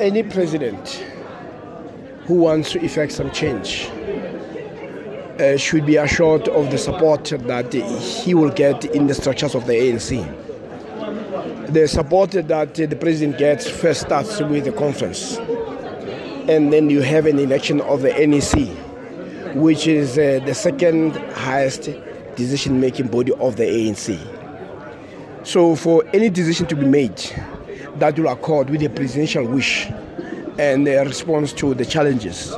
any president who wants to effect some change uh, should be assured of the support that he will get in the structures of the ANC. The support that the president gets first starts with the conference, and then you have an election of the NEC, which is uh, the second highest decision making body of the ANC. So, for any decision to be made that will accord with the presidential wish and the response to the challenges,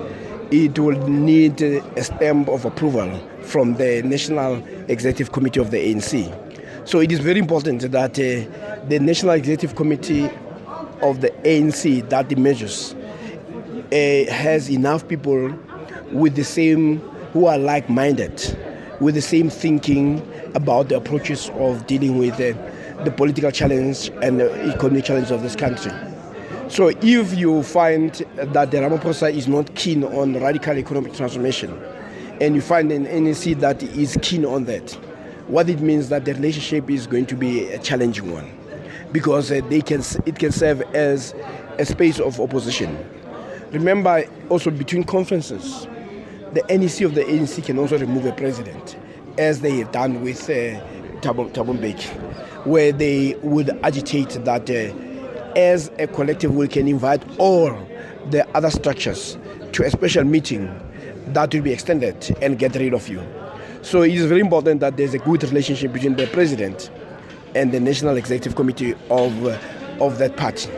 it will need a stamp of approval from the National Executive Committee of the ANC. So it is very important that uh, the National Executive Committee of the ANC that measures uh, has enough people with the same, who are like-minded, with the same thinking about the approaches of dealing with uh, the political challenge and the economic challenge of this country. So if you find that the Ramaphosa is not keen on radical economic transformation, and you find an NEC that is keen on that, what it means that the relationship is going to be a challenging one, because uh, they can it can serve as a space of opposition. Remember, also between conferences, the NEC of the ANC can also remove a president, as they have done with uh, Thabo where they would agitate that. Uh, as a collective we can invite all the other structures to a special meeting that will be extended and get rid of you. So it is very important that there's a good relationship between the president and the National Executive Committee of, uh, of that party.